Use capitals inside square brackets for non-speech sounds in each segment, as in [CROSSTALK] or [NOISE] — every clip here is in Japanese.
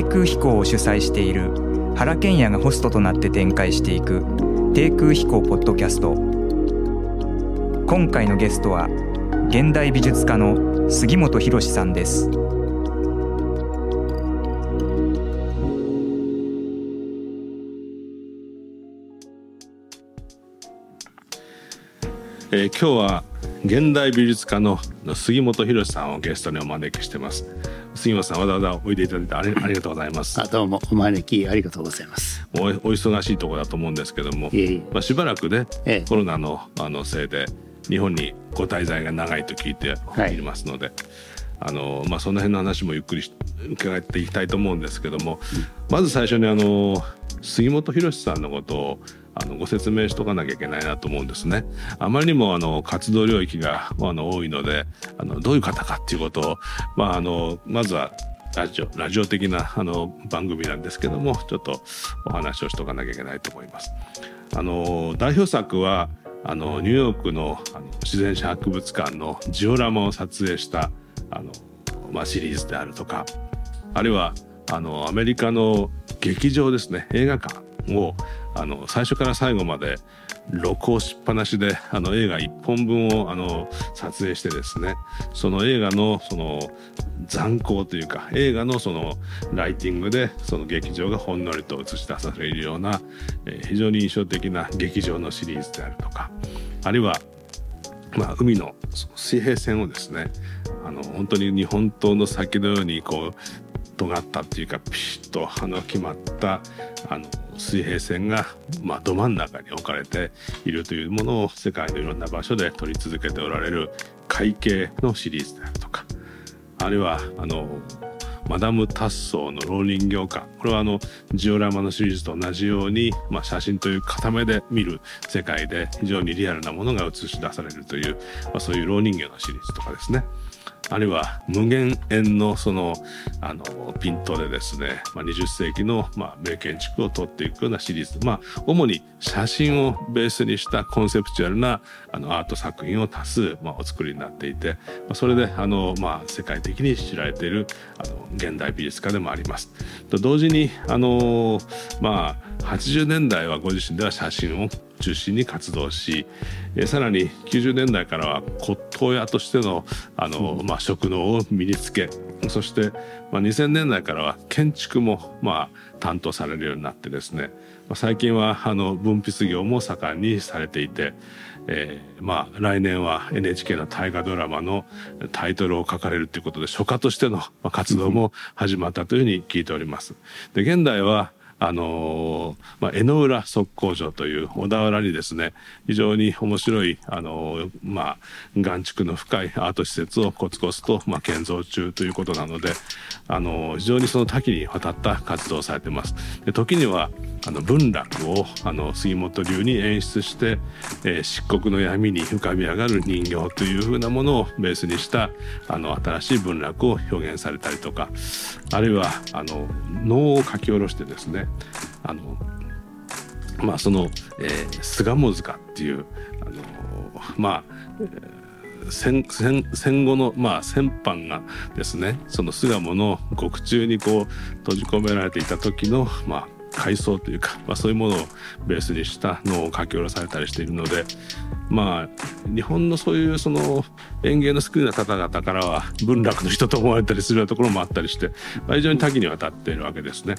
低空飛行を主催している原賢也がホストとなって展開していく低空飛行ポッドキャスト。今回のゲストは現代美術家の杉本博さんです。えー、今日は現代美術家の杉本博さんをゲストにお招きしてます。杉本さん。わざわざおいでいただいてありありがとうございます。あどうもお招きありがとうございます。おお忙しいところだと思うんですけどもまあ、しばらくね、ええ、コロナのあのせいで日本にご滞在が長いと聞いてい。ますので、はい、あのまあ、その辺の話もゆっくり伺っていきたいと思うんですけども、うん、まず最初にあの杉本博さんのことをあのご説明しとかなきゃいけないなと思うんですね。あまりにもあの活動領域があの多いのであのどういう方かっていうことを、まあ、あのまずはラジオラジオ的なあの番組なんですけどもちょっとお話をしとかなきゃいけないと思います。あの代表作はあのニューヨークのあの自然史博物館のジオラマを撮影したあの、まあ、シリーズであるとかあるいはあのアメリカの劇場ですね映画館をあの最初から最後まで録音しっぱなしであの映画1本分をあの撮影してですねその映画のその残光というか映画のそのライティングでその劇場がほんのりと映し出されるような、えー、非常に印象的な劇場のシリーズであるとかあるいはまあ、海の水平線をですねあの本当に日本刀の先のようにこう尖ったっていうかピシッとあの決まったあの水平線が、まあ、ど真ん中に置かれているというものを世界のいろんな場所で撮り続けておられる海景のシリーズであるとかあるいはあのマダム・タッソーの老人形館これはあのジオラマのシリーズと同じように、まあ、写真という固めで見る世界で非常にリアルなものが映し出されるという、まあ、そういう老人形のシリーズとかですね。あるいは無限円のそのあのピントでですね、まあ、20世紀の、まあ、名建築を撮っていくようなシリーズ、まあ、主に写真をベースにしたコンセプチュアルなあのアート作品を多数、まあ、お作りになっていて、まあ、それであの、まあ、世界的に知られているあの現代美術家でもあります。と同時にあの、まあ、80年代はご自身では写真を中心に活動し、えー、さらに90年代からは骨董屋としてのあの、まあ、職能を身につけそして、まあ、2000年代からは建築も、まあ、担当されるようになってですね、まあ、最近はあの分泌業も盛んにされていて、えー、まあ来年は NHK の大河ドラマのタイトルを書かれるということで書家としての活動も始まったというふうに聞いております。で現代はあのまあ、江ノ浦測候所という小田原にですね非常に面白い、あのまあ、岩畜の深いアート施設をコツコツと、まあ、建造中ということなので、あの非常にその多岐にわたった活動をされてます。で時にはあの文楽をあの杉本流に演出して、えー、漆黒の闇に浮かび上がる人形というふうなものをベースにしたあの新しい文楽を表現されたりとかあるいはあの能を書き下ろしてですねあのまあその、えー、菅も塚っていうあのまあ、えー戦戦戦後の、まあ、戦犯がですねその巣鴨の獄中にこう閉じ込められていた時の、まあ、階層というか、まあ、そういうものをベースにしたのを書き下ろされたりしているのでまあ日本のそういうその園芸の好きな方々からは文楽の人と思われたりするようなところもあったりして、まあ、非常に多岐にわたっているわけですね。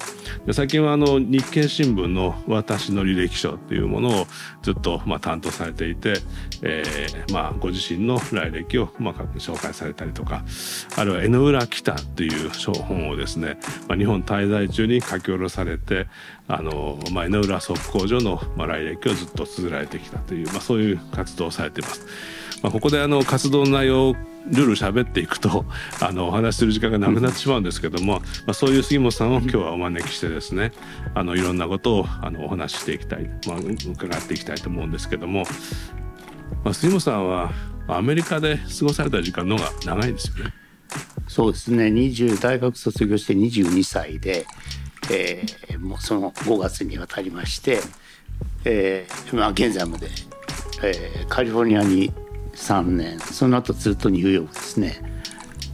で最近はあの日経新聞の「私の履歴書」っていうものをずっとまあ担当されていて、えー、まあご自身の来歴をまあ紹介されたりとかあるいは「江ノ浦北」っていう本をですね、まあ、日本滞在中に書き下ろされてあの、まあ、江ノ浦測候所の、まあ、来歴をずっと綴られてきたという、まあ、そういう活動をされています。まあ、ここであの活動の内容をルール喋っていくと [LAUGHS] あのお話しする時間がなくなってしまうんですけども、まあ、そういう杉本さんを今日はお招きしてですねあのいろんなことをあのお話ししていきたい、まあ、伺っていきたいと思うんですけども、まあ、杉本さんはアメリカで過ごされた時間の方が長いですよね。そうですね20大学卒業して22歳でえー、もうその5月に渡りまして、えーまあ、現在まで、えー、カリフォルニアに3年その後ずっとニューヨークですね。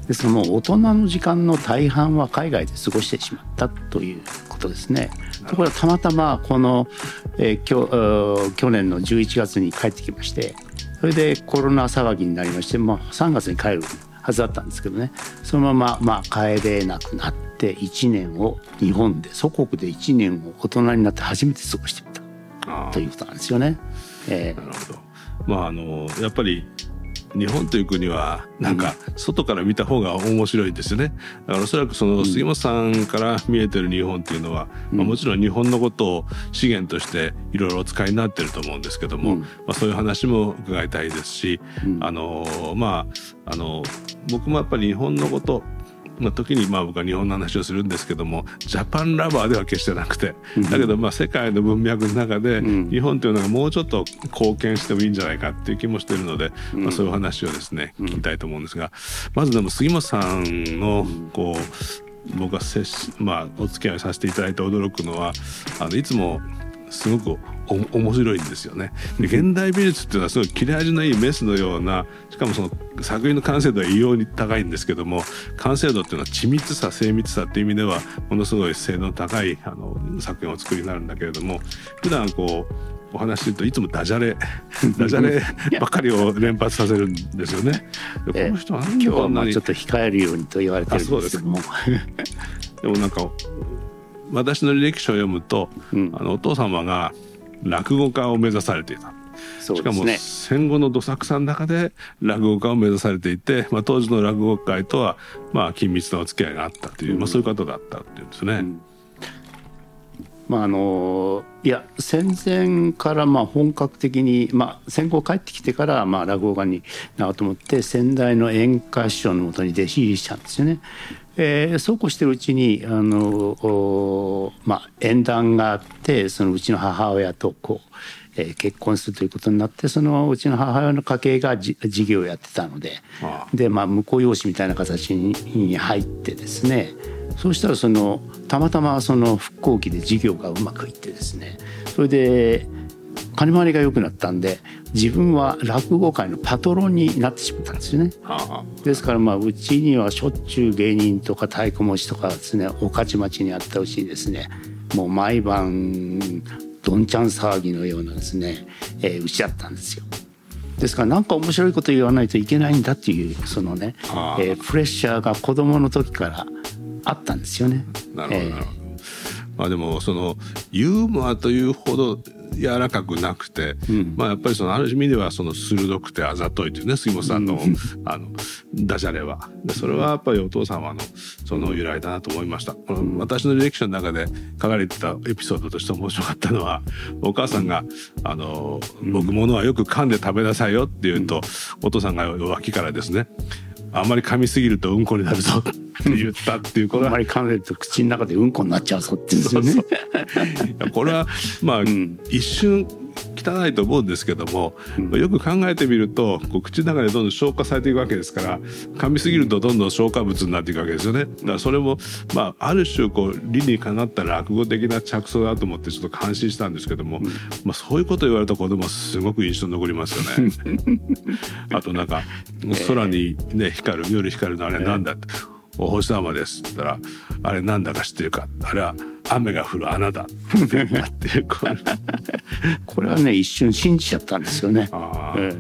ですからもう大人の時間の大半は海外で過ごしてしまったということですね。ところがたまたまこの、えー、きょ去年の11月に帰ってきましてそれでコロナ騒ぎになりまして、まあ、3月に帰るはずだったんですけどね。そのまま、まあ、帰れなくなって1年を日本で祖国で1年を大人になって初めて過ごしてみた。ということなんですよね。えー、なるほど。まああのやっぱり日本という国はなんか外から見た方が面白いですよね。だからおそらくその杉本さんから見えてる日本っていうのは、まあ、もちろん日本のことを資源としていろいろお使いになってると思うんですけども、まあ、そういう話も伺いたいですし、あのまああの僕もやっぱり日本のことの時にまあ僕は日本の話をするんですけどもジャパンラバーでは決してなくてだけどまあ世界の文脈の中で日本というのがもうちょっと貢献してもいいんじゃないかっていう気もしてるので、まあ、そういう話をですね聞きたいと思うんですがまずでも杉本さんのこう僕がまあ、お付き合いさせていただいて驚くのはあのいつもすごく面白いんですよね。で現代美術っていうのはすごい切れ味のいいメスのようなしかもその作品の完成度は異様に高いんですけども完成度っていうのは緻密さ精密さっていう意味ではものすごい精度の高いあの作品を作りになるんだけれども普段こうお話するといつもダジャレ [LAUGHS] ダジャレばっかりを連発させるんですよね。この人は今日はまあちょっと控えるようにと言われてるんですけども。[LAUGHS] でもなんか私の履歴書を読むと、うん、あのお父様が落語家を目指されていた。しかも戦後のどさくさんの中で落語家を目指されていて、まあ、当時の落語界とはまあ緊密なお付き合いがあったという、うん、まあ、そういう方だったっていうんですね。うんまあ、あのいや戦前からまあ本格的に、まあ、戦後帰ってきてからまあ落語家になろうと思って先代の演歌師匠のもとに弟子入りしたんですよね。えー、そうこうしてるうちにあの、まあ、縁談があってそのうちの母親とこう、えー、結婚するということになってそのうちの母親の家系が事業をやってたのでで、まあ、婿養子みたいな形に入ってですねそうしたらそのたまたまその復興期で事業がうまくいってですねそれで金回りが良くなったんで自分は落語界のパトロンになってしまったんですよね。ですからまあうちにはしょっちゅう芸人とか太鼓持ちとかですね御徒町にあったうちですねもう毎晩どんちゃん騒ぎのようなですね、えー、うちだったんですよ。ですから何か面白いこと言わないといけないんだっていうそのね、えー、プレッシャーが子供の時からあったんですよね。なるほど、えー、まあでもそのユーモアというほど柔らかくなくて、うん、まあやっぱりそのある意味ではその鋭くてあざといというね杉本さんの、うん、あのダジャレは。でそれはやっぱりお父様のその由来だなと思いました、この私の履歴書の中で書かれてたエピソードとして面白かったのはお母さんが「あの僕ものはよく噛んで食べなさいよ」って言うと、お父さんが脇からですねあんまり噛みすぎるとうんこになるぞ。って言ったっていうこと。あんまり噛めると口の中でうんこになっちゃうぞって言うんですよね。これはまあ、うん、一瞬汚いと思うんですけども、うん、よく考えてみるとこう口の中でどんどん消化されていくわけですから噛みすぎるとどんどん消化物になっていくわけですよね。だからそれも、まあ、ある種こう理にかなった落語的な着想だと思ってちょっと感心したんですけども、うん、まあ、そういうこと言われた子供はすごく印象に残りますよね。[LAUGHS] あとなんか空にね光る夜光るのあれなんだって。お星様です」って言ったら「あれなんだか知ってるか?」あれは雨が降る穴だ。[LAUGHS] これはね一瞬信じちゃったんですよね。あええ、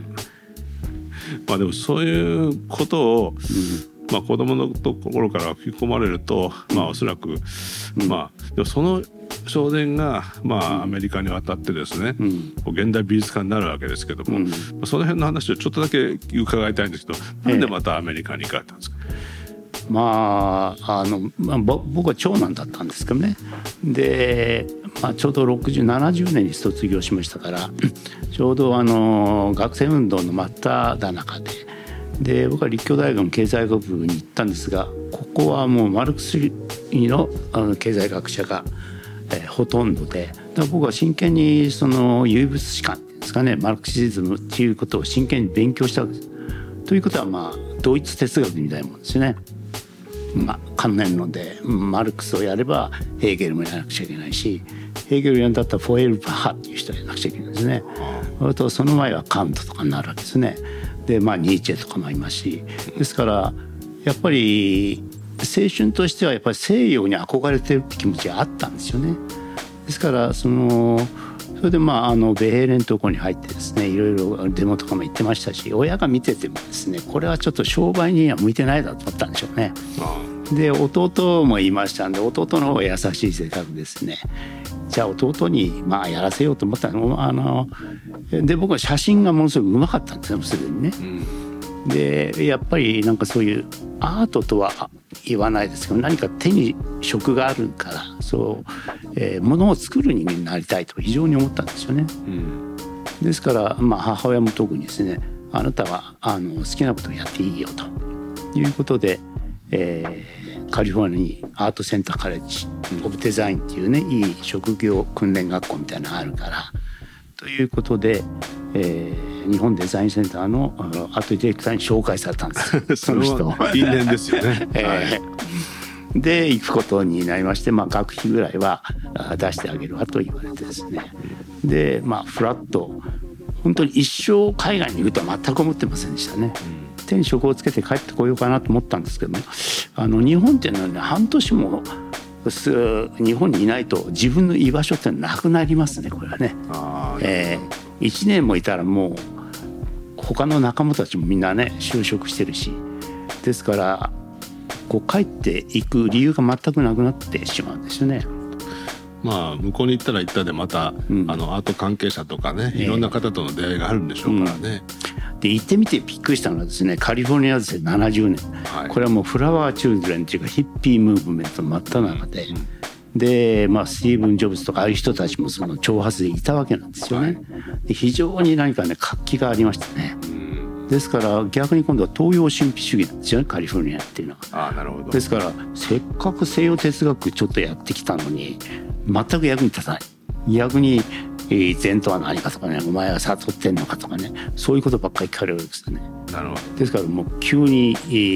まあでもそういうことを、うん、まあ、子供のところから吹き込まれると、まあおそらく、うん、まあでもその少年が、まあ、アメリカに渡ってですね、うん、現代美術館になるわけですけども、うん、その辺の話をちょっとだけ伺いたいんですけど、なんでまたアメリカに行かれたんですか、えまああの、まあ、僕は長男だったんですけどねで、まあ、ちょうど6070年に卒業しましたから [LAUGHS] ちょうどあの学生運動の真っ只中でで僕は立教大学の経済学部に行ったんですがここはもうマルクス主義のあの経済学者が、えー、ほとんどで僕は真剣にその唯物史観ですかねマルクシズムっていうことを真剣に勉強したわけです。ということはまあ同一哲学みたいなもんですね。まあ、関連論でマルクスをやればヘーゲルもやらなくちゃいけないしヘーゲルやんだったらフォエルバハっていう人をやらなくちゃいけないですね。それとその前はカントとかになるわけですね。でまあニーチェとかもいますしですからやっぱり青春としてはやっぱり西洋に憧れてるって気持ちがあったんですよね。ですからそのそれでまああのベヘーレンとこに入ってですねいろいろデモとかも行ってましたし親が見ててもですねこれはちょっと商売には向いてないだと思ったんでしょうね。で弟もいましたんで弟の方が優しい性格ですね。じゃあ弟にまあやらせようと思ったの？あので僕は写真がものすごくうまかったんですよすでにね。でやっぱりなんかそういうアートとは言わないですけど何か手に職があるからそう、えー、ものを作る人間になりたいと非常に思ったんですよね。うん、ですから、まあ、母親も特にですねあなたはあの好きなことをやっていいよということで、えー、カリフォルニアアートセンターカレッジオブデザインっていうねいい職業訓練学校みたいなのがあるからということで、えー、日本デザインセンターのアートディレクターに紹介されたんです。[LAUGHS] その人因縁ですよね、[LAUGHS] えー、で行くことになりまして、まあ、学費ぐらいは出してあげるわと言われてですね。でまあフラット本当に一生海外にいるとは全く思ってませんでしたね。手に職をつけて帰ってこようかなと思ったんですけどもあの日本っていうのはね半年も日本にいないと自分の居場所ってなくなりますねこれはね。えー、1年もいたらもう他の仲間たちもみんなね就職してるしですからこう帰っていく理由が全くなくなってしまうんですよね。まあ向こうに行ったら行ったでまた、うん、あのアート関係者とかねいろんな方との出会いがあるんでしょうからね。うん、で行ってみてびっくりしたのはですねカリフォルニアで70年、はい、これはもうフラワーチューズレンっていうかヒッピームーブメントの真っ只中で。うんで、まあ、スティーブン・ジョブズとかああいう人たちもその挑発でいたわけなんですよね。で非常に何かね活気がありましたね。ですから逆に今度は東洋神秘主義なんですよねカリフォルニアっていうのは。あなるほどですからせっかく西洋哲学ちょっとやってきたのに全く役に立たない。逆に善とは何かとかねお前は悟ってんのかとかねそういうことばっかり聞かれるんですよね。なるほどですからもう急に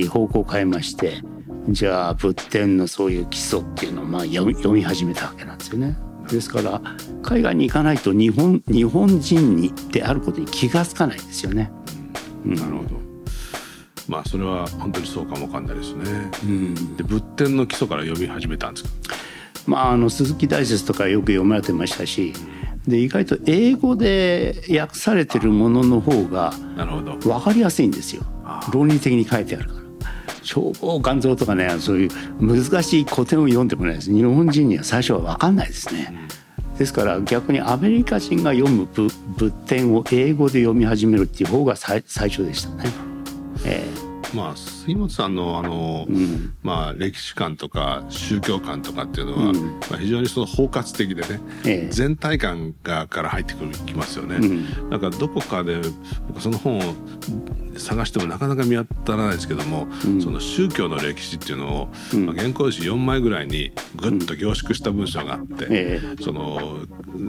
方向を変えましてじゃあ仏典のそういう基礎っていうのをまあ読み始めたわけなんですよね。ですから海外に行かないと日本日本人にであることに気が付かないんですよね。うん、なるほど。まあそれは本当にそうかもわかんないですね。うん、で仏典の基礎から読み始めたんですか？まああの鈴木大拙とかよく読まれてましたし。で意外と英語で訳されてるものの方が分かりやすいんですよ論理的に書いてあるから。消防肝臓とかねそういう難しい古典を読んでもないです日本人には最初は分かんないですね。ですから逆にアメリカ人が読む仏典を英語で読み始めるっていう方が最初でしたね。えーまあ、杉本さんのあの、うん、まあ、歴史観とか宗教観とかっていうのは、うん、まあ、非常にその包括的でね、ええ、全体感がから入ってくるきますよね。うん、だからどこかで僕その本を探してもなかなか見当たらないですけども、うん、その宗教の歴史っていうのを、まあ、原稿紙4枚ぐらいにぐっと凝縮した文章があって、ええ、その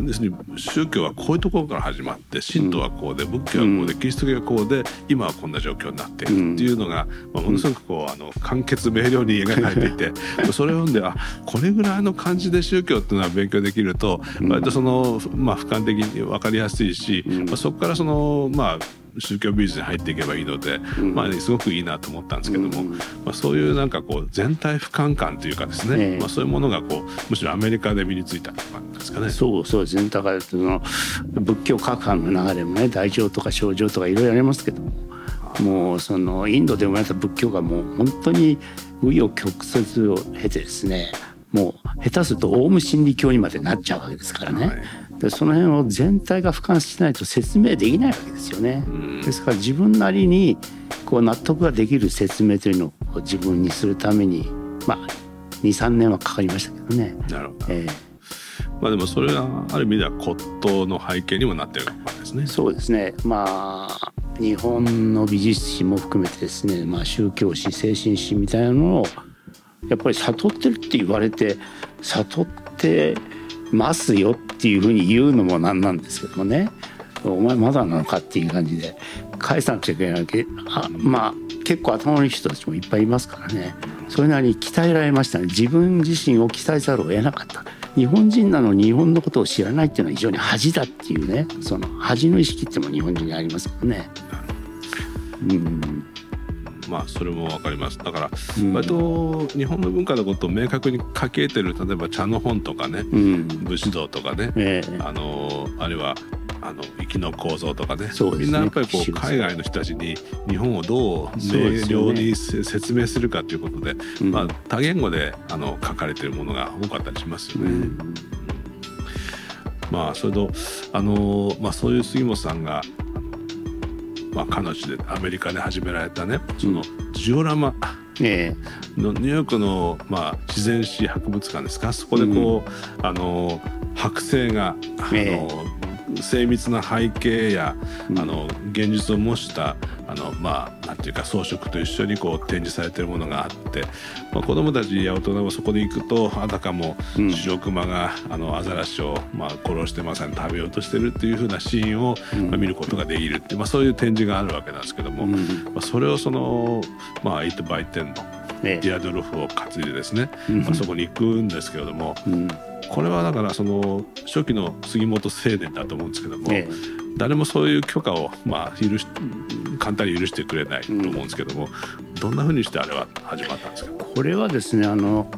要するに宗教はこういうところから始まって神道はこうで仏教はこうでキリスト教はこうで今はこんな状況になっている。っていうのが、まあ、ものすごくこうあの簡潔明瞭に描かれていて [LAUGHS] それを読んであこれぐらいの感じで宗教っていうのは勉強できると割とその、まあ、俯瞰的に分かりやすいし、まあ、そこからそのまあ宗教美術に入っていけばいいので、うん、まあ、ね、すごくいいなと思ったんですけども、うん、まあ、そういうなんかこう全体俯瞰感というかですね、えー、まあ、そういうものがこうむしろアメリカで身についた感じですかね。そうそうです。ねだからその仏教各派の流れもね大乗とか小乗とかいろいろありますけどももうそのインドで生まれた仏教がもう本当に紆余曲折を経てですねもう下手するとオウム真理教にまでなっちゃうわけですからね。はいでその辺を全体が俯瞰しないと説明できないわけですよね。ですから自分なりにこう納得ができる説明というのを自分にするためにまあ23年はかかりましたけどね。なるほど、えーまあでもそれはある意味では骨董の背景にもなってるわけですね。そうですね。まあ日本の美術史も含めてですね、まあ宗教史、精神史みたいなのをやっぱり悟ってるって言われて悟ってますよっていうふうに言うのもなんなんですけどもね。お前まだなのかっていう感じで。返さなくちゃいけないけ。あまあ結構頭のいい人たちもいっぱいいますからね。それなりに鍛えられましたね。自分自身を鍛えざるを得なかった。日本人なのに日本のことを知らないっていうのは非常に恥だっていうね。その恥の意識っていうのも日本人にありますけどね。うん。まあそれも分かります。だから割と日本の文化のことを明確に書き得てる例えば茶の本とかね、うん、武士道とかね、えー、あのあるいはあの生きの構造とかね、ね、みんなやっぱりこう海外の人たちに日本をどう明瞭に、ね、説明するかということで、うん、まあ、多言語であの書かれてるものが多かったりしますよね。うん。まあそれとあの、まあ、そういう杉本さんが、まあ、彼女でアメリカで始められたねそのジオラマ、えのニューヨークの、まあ、自然史博物館ですか？そこでこう、うん、あの剥製が、えあの精密な背景や、うん、あの現実を模したあのまあなんていうか装飾と一緒にこう展示されてるものがあって、まあ、子どもたちや大人もそこで行くとあたかもシロクマが、あのアザラシを、まあ、殺してまさに食べようとしてるっていうふうなシーンを、まあ、見ることができるって、まあ、そういう展示があるわけなんですけども、まあ、それをその、まあ、8倍点のディアドルフを担いでですね、まあ、そこに行くんですけれども。これはだからその初期の杉本青年だと思うんですけども、ええ、誰もそういう許可をまあ許し簡単に許してくれないと思うんですけども、うん、どんなふうにしてあれは始まったんですか？これはですねあの、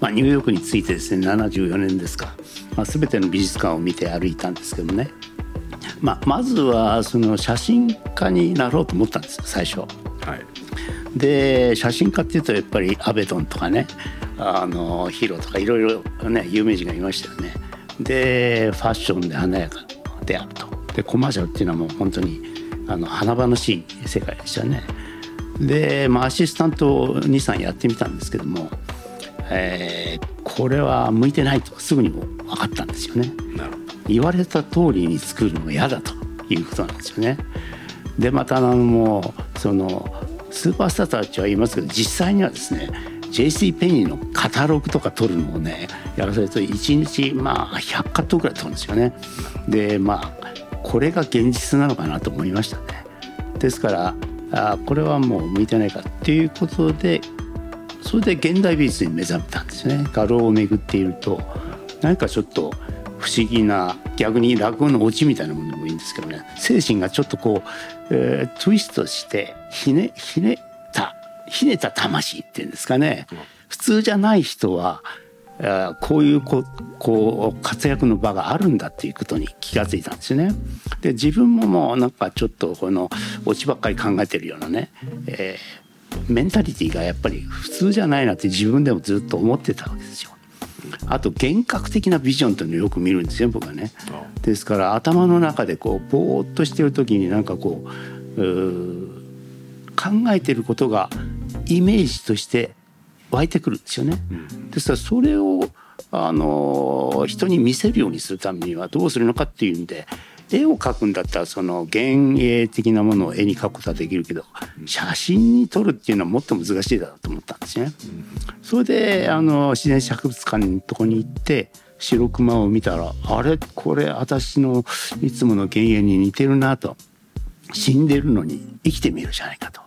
まあ、ニューヨークについてですね74年ですか、まあ、全ての美術館を見て歩いたんですけどね、まあ、まずはその写真家になろうと思ったんです最初。はい、で写真家っていうとやっぱりアベドンとかねあのヒロとかいろいろね有名人がいましたよね。でファッションで華やかであると。でコマーシャルっていうのはもう本当にあの華々しい世界でしたね。で、まあ、アシスタントを23やってみたんですけども、えー、これは向いてないとすぐにも分かったんですよね。言われた通りに作るのが嫌だということなんですよね。でまたあのもうそのスーパースターたちは言いますけど実際にはですね JC ペニーのカタログとか取るのをねやらせると1日まあ100カットぐらい取るんですよね。でまあこれが現実なのかなと思いましたね。ですからあこれはもう向いてないかっていうことでそれで現代美術に目覚めたんですね。画廊を巡っていると何かちょっと不思議な逆に落語のオチみたいなものでもいいんですけどね精神がちょっとこう、えー、ツイストしてひねひねひねた魂っていうんですかね、普通じゃない人はこういうここう活躍の場があるんだっていうことに気が付いたんですよね。で自分ももうなんかちょっとこのオチばっかり考えてるようなね、えー、メンタリティーがやっぱり普通じゃないなって自分でもずっと思ってたわけですよ。あと幻覚的なビジョンというのをよく見るんですよ僕はね。ですから頭の中でこうぼーっとしてる時になんかこう考えてることがイメージとして湧いてくるんですよね。ですからそれをあの人に見せるようにするためにはどうするのかっていうんで絵を描くんだったらその幻影的なものを絵に描くことはできるけど写真に撮るっていうのはもっと難しいだろうと思ったんですね。それであの自然史博物館のとこに行って白熊を見たらあれ？これ私のいつもの幻影に似てるなと死んでるのに生きてみるじゃないかと。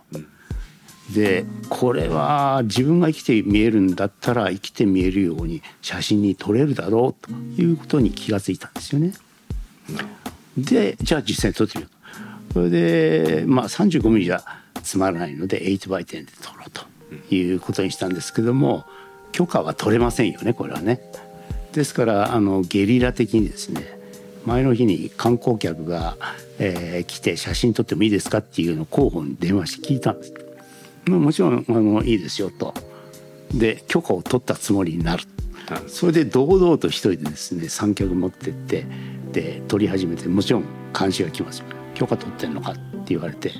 でこれは自分が生きて見えるんだったら生きて見えるように写真に撮れるだろうということに気が付いたんですよね。でじゃあ実際に撮ってみようそれでまあ35ミリじゃつまらないので8倍点で撮ろうということにしたんですけども許可は取れませんよねこれはね。ですからあのゲリラ的にですね前の日に観光客が、えー、来て写真撮ってもいいですかっていうのを候補に電話して聞いたんです。もちろんあのいいですよと。で許可を取ったつもりになる。それで堂々と一人でですね三脚持ってってで撮り始めてもちろん監視が来ます許可取ってんのかって言われて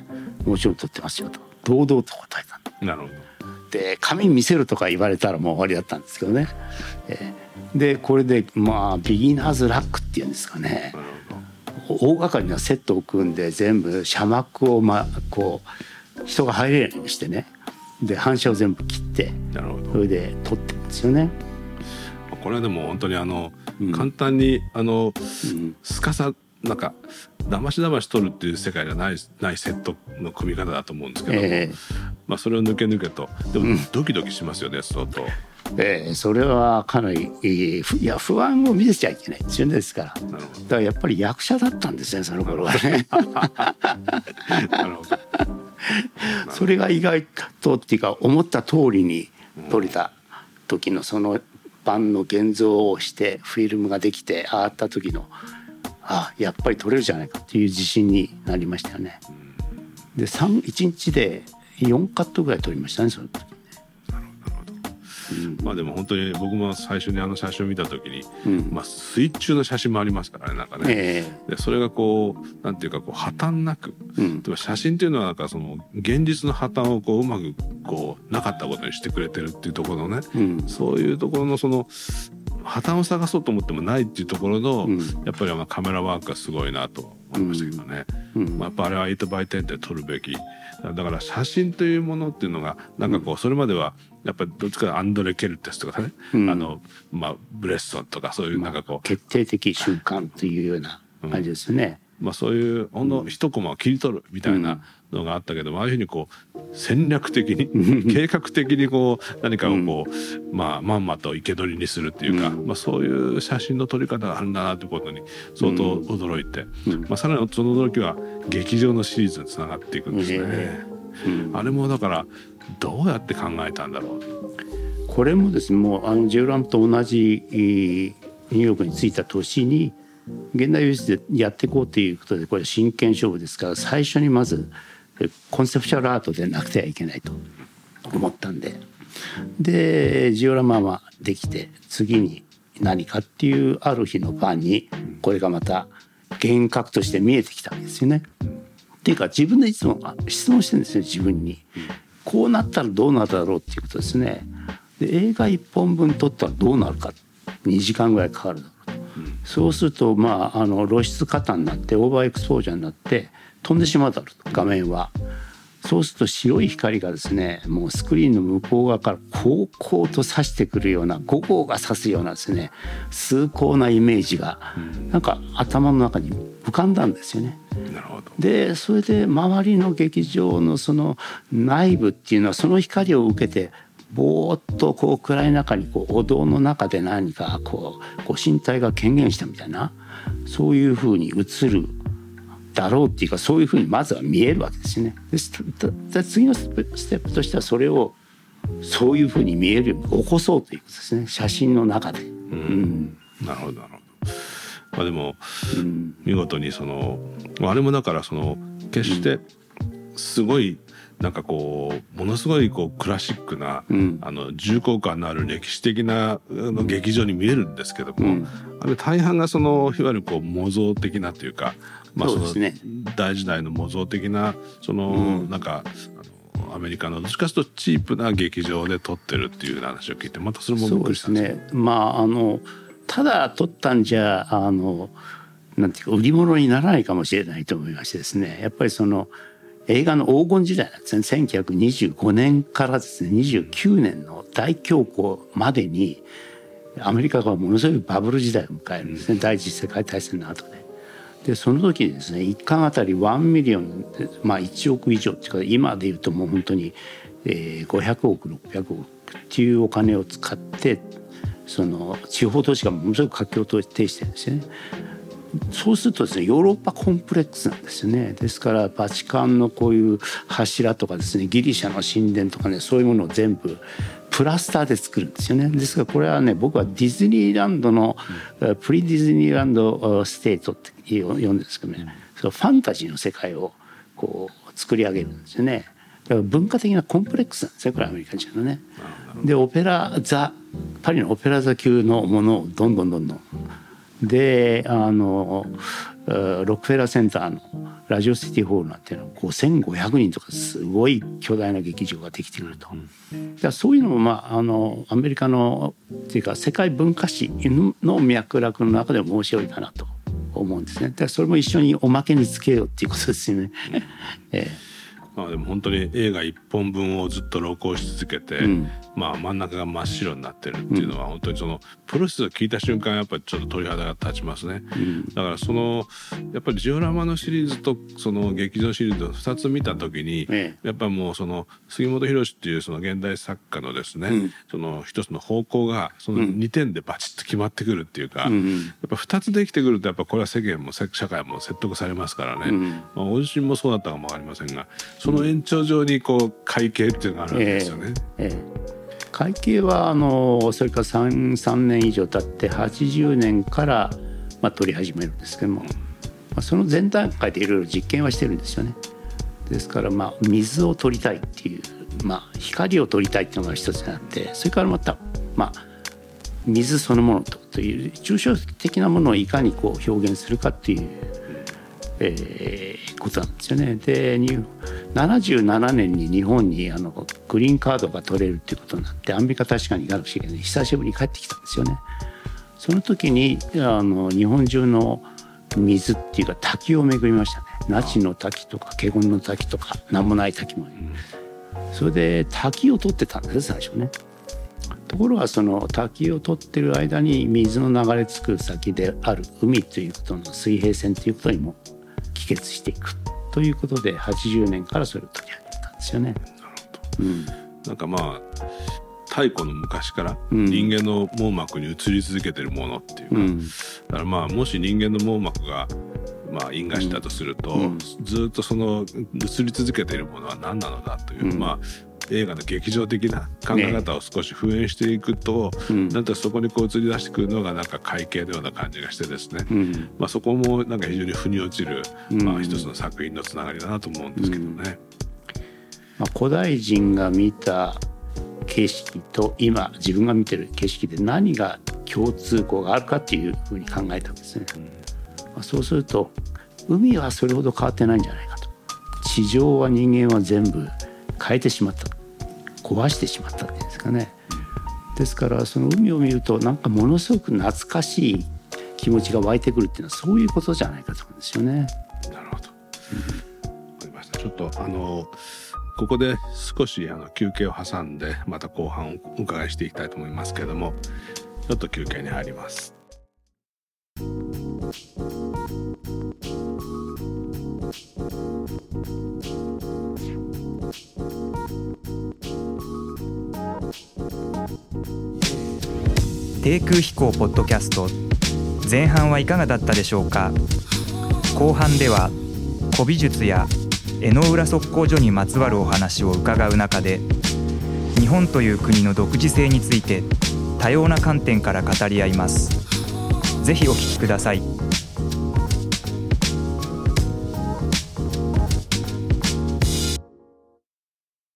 もちろん取ってますよと。堂々と答えたなるほど。で紙見せるとか言われたらもう終わりだったんですけどね、えー、でこれでまあビギナーズラックっていうんですかね。大掛かりなセットを組んで全部車幕をまあこう人が入れないようにしてね。で反射を全部切ってなるほど。それで撮ってるんですよね。これはでも本当にあの、うん、簡単にあの、うん、すかさなんかだましだまし撮るっていう世界じゃないないセットの組み方だと思うんですけどえー、まあ、それを抜け抜けと。でもドキドキしますよね、うん、相当。えー、それはかなり、えー、いや不安を見せちゃいけないですよねですから。だからやっぱり役者だったんですねその頃はね。[LAUGHS] なるほど [LAUGHS] それが意外とっていうか思った通りに撮れた時のその版の現像をしてフィルムができてああった時のあやっぱり撮れるじゃないかっていう自信になりましたよね。で1日で4カットぐらい撮りましたねその時。まあでも本当に僕も最初にあの写真を見た時に、うん、まあ水中の写真もありますからねなんかね、えー、でそれがこうなんていうかこう破綻なく、うん、写真っていうのはなんかその現実の破綻をこううまくこうなかったことにしてくれてるっていうところのね、うん、そういうところのその破綻を探そうと思ってもないっていうところの、うん、やっぱりまあカメラワークがすごいなと思いましたけどね、うん、まあ、やっぱあれは8倍点で撮るべき。だから写真というものっていうのがなんかこうそれまではやっぱりどっちかアンドレ・ケルテスとかね、うん、あのまあ、ブレッソンとかそういうなんかこう、決定的瞬間というような感じですね。まあ、そういうほんの一コマを切り取るみたいなのがあったけども、ああいうふうにこう戦略的に計画的にこう何かをこう、まあまんまと生け捕りにするっていうか、まあ、そういう写真の撮り方があるんだなということに相当驚いて、まあ、さらにその驚きは劇場のシリーズにつながっていくんですね。あれもだからどうやって考えたんだろう。これもですねもうあのジェオラムと同じニューヨークに着いた年に現代美術でやっていこうということでこれ真剣勝負ですから最初にまずコンセプチュアルアートでなくてはいけないと思ったんで。でジオラマはできて次に何かっていうある日の晩にこれがまた幻覚として見えてきたわけですよね。っていうか自分でいつも質問してるんですよ自分に。こうなったらどうなるだろうっていうことですね。で映画1本分撮ったらどうなるか2時間ぐらいかかるだろうと。そうするとまああの露出過多になってオーバーエクスポージャーになって飛んでしまうだろうと画面は。そうすると白い光がですねもうスクリーンの向こう側からこうこうと差してくるような5号が差すようなですね崇高なイメージがなんか頭の中に浮かんだんですよね。でそれで周りの劇場のその内部っていうのはその光を受けてぼーっとこう暗い中にこうお堂の中で何かこうご神体が権限したみたいなそういうふうに映るだろうっていうかそういうふうにまずは見えるわけですよね。で次のステップとしてはそれをそういうふうに見えるように起こそうということですね。写真の中で。うん、なるほどなるほど。まあ、でも、うん、見事にそのあれもだからその決してすごいなんかこうものすごいこうクラシックな、うん、あの重厚感のある歴史的なの劇場に見えるんですけども、うん、あれ大半がそのいわゆるこう模造的なというかまあ、その大時代の模造的なその、なんかアメリカのどっちかというとチープな劇場で撮ってるっていう話を聞いてまたそれもびっくりしたんですね。まああのただ撮ったんじゃあのなんていうか売り物にならないかもしれないと思いましてですね。やっぱりその映画の黄金時代なんですね。1925年からですね。29年の大恐慌までにアメリカがものすごいバブル時代を迎えるんですね、うん、第一次世界大戦の後で。でその時にですね1巻あたり1 million まあ1億以上っていうか今でいうともう本当に、えー、500億600億っていうお金を使ってその地方都市がものすごく活況を呈してるんですね。そうするとですねヨーロッパコンプレックスなんですよねですからバチカンのこういう柱とかですねギリシャの神殿とかねそういうものを全部プラスターで作るんですよね。ですからこれはね僕はディズニーランドの、うん、プリディズニーランドステートって呼んでるんですけどね。そのファンタジーの世界をこう作り上げるんですよね。だから文化的なコンプレックスなんですよこれアメリカ人のね。でオペラ座パリのオペラ座級のものをどんどんどんどん。であのロックフェラーセンターのラジオシティホールなんていうのは5,500人とかすごい巨大な劇場ができてくると。だそういうのも、まあ、あのアメリカのっていうか世界文化史の脈絡の中でも面白いかなと思うんですね。だそれも一緒におまけにつけようっていうことですよね。[LAUGHS] ええまあ、でも本当に映画1本分をずっと録音し続けて、うん、まあ、真ん中が真っ白になってるっていうのは本当にそのプロセスを聞いた瞬間やっぱりちょっと鳥肌が立ちますね、うん、だからそのやっぱりジオラマのシリーズとその劇場シリーズを2つ見た時に、やっぱもうその杉本博っていうその現代作家のですね、うん、その一つの方向がその2点でバチッと決まってくるっていうか、やっぱ2つできてくるとやっぱこれは世間も社会も説得されますからね、まあ、ご自身もそうだったかも分かりませんがそその延長上にこう会計っていうのがあるんですよね。えーえー会計はあのそれから 3, 3年以上経って80年から、まあ、取り始めるんですけども、まあ、その前段階でいろいろ実験はしてるんですよね。ですからまあ水を取りたいっていう、まあ、光を取りたいっていうのが一つになってそれからまたまあ水そのものという抽象的なものをいかにこう表現するかっていうえー、ことなんですよね。で77年に日本にあのグリーンカードが取れるっていうことになってアンビカ確かに行かなくちゃいけない久しぶりに帰ってきたんですよね。その時にあの日本中の水っていうか滝を巡りましたね。那智の滝とか華厳の滝とか名もない滝も、それで滝を取ってたんです最初ね。ところがその滝を取ってる間に水の流れ着く先である海ということの水平線ということにも帰結していくということで80年からそれを取り上げたんですよね。なるほど、うん、なんかまあ太古の昔から人間の網膜に移り続けてるものっていうか、うん、だからまあもし人間の網膜がまあ因果したとすると、うん、ずっとその移り続けているものは何なのだという、まあ映画の劇場的な考え方を少し封印していくと、ね、なんかそこにこう映り出してくるのがなんか会計のような感じがしてですね、うん、まあ、そこもなんか非常に腑に落ちる、まあ、一つの作品のつながりだなと思うんですけどね。うん、まあ、古代人が見た景色と今自分が見てる景色で何が共通項があるかっていうふうに考えたんですね。うん、まあ、そうすると海はそれほど変わってないんじゃないかと。地上は人間は全部変えてしまった壊してしまったんですかね。ですからその海を見るとなんかものすごく懐かしい気持ちが湧いてくるっていうのはそういうことじゃないかと思うんですよね。なるほど。わ、かりました。ちょっとあのここで少しあの休憩を挟んでまた後半をお伺いしていきたいと思いますけれどもちょっと休憩に入ります。低空飛行ポッドキャスト前半はいかがだったでしょうか後半では古美術や江ノ浦測候所にまつわるお話を伺う中で日本という国の独自性について多様な観点から語り合いますぜひお聞きください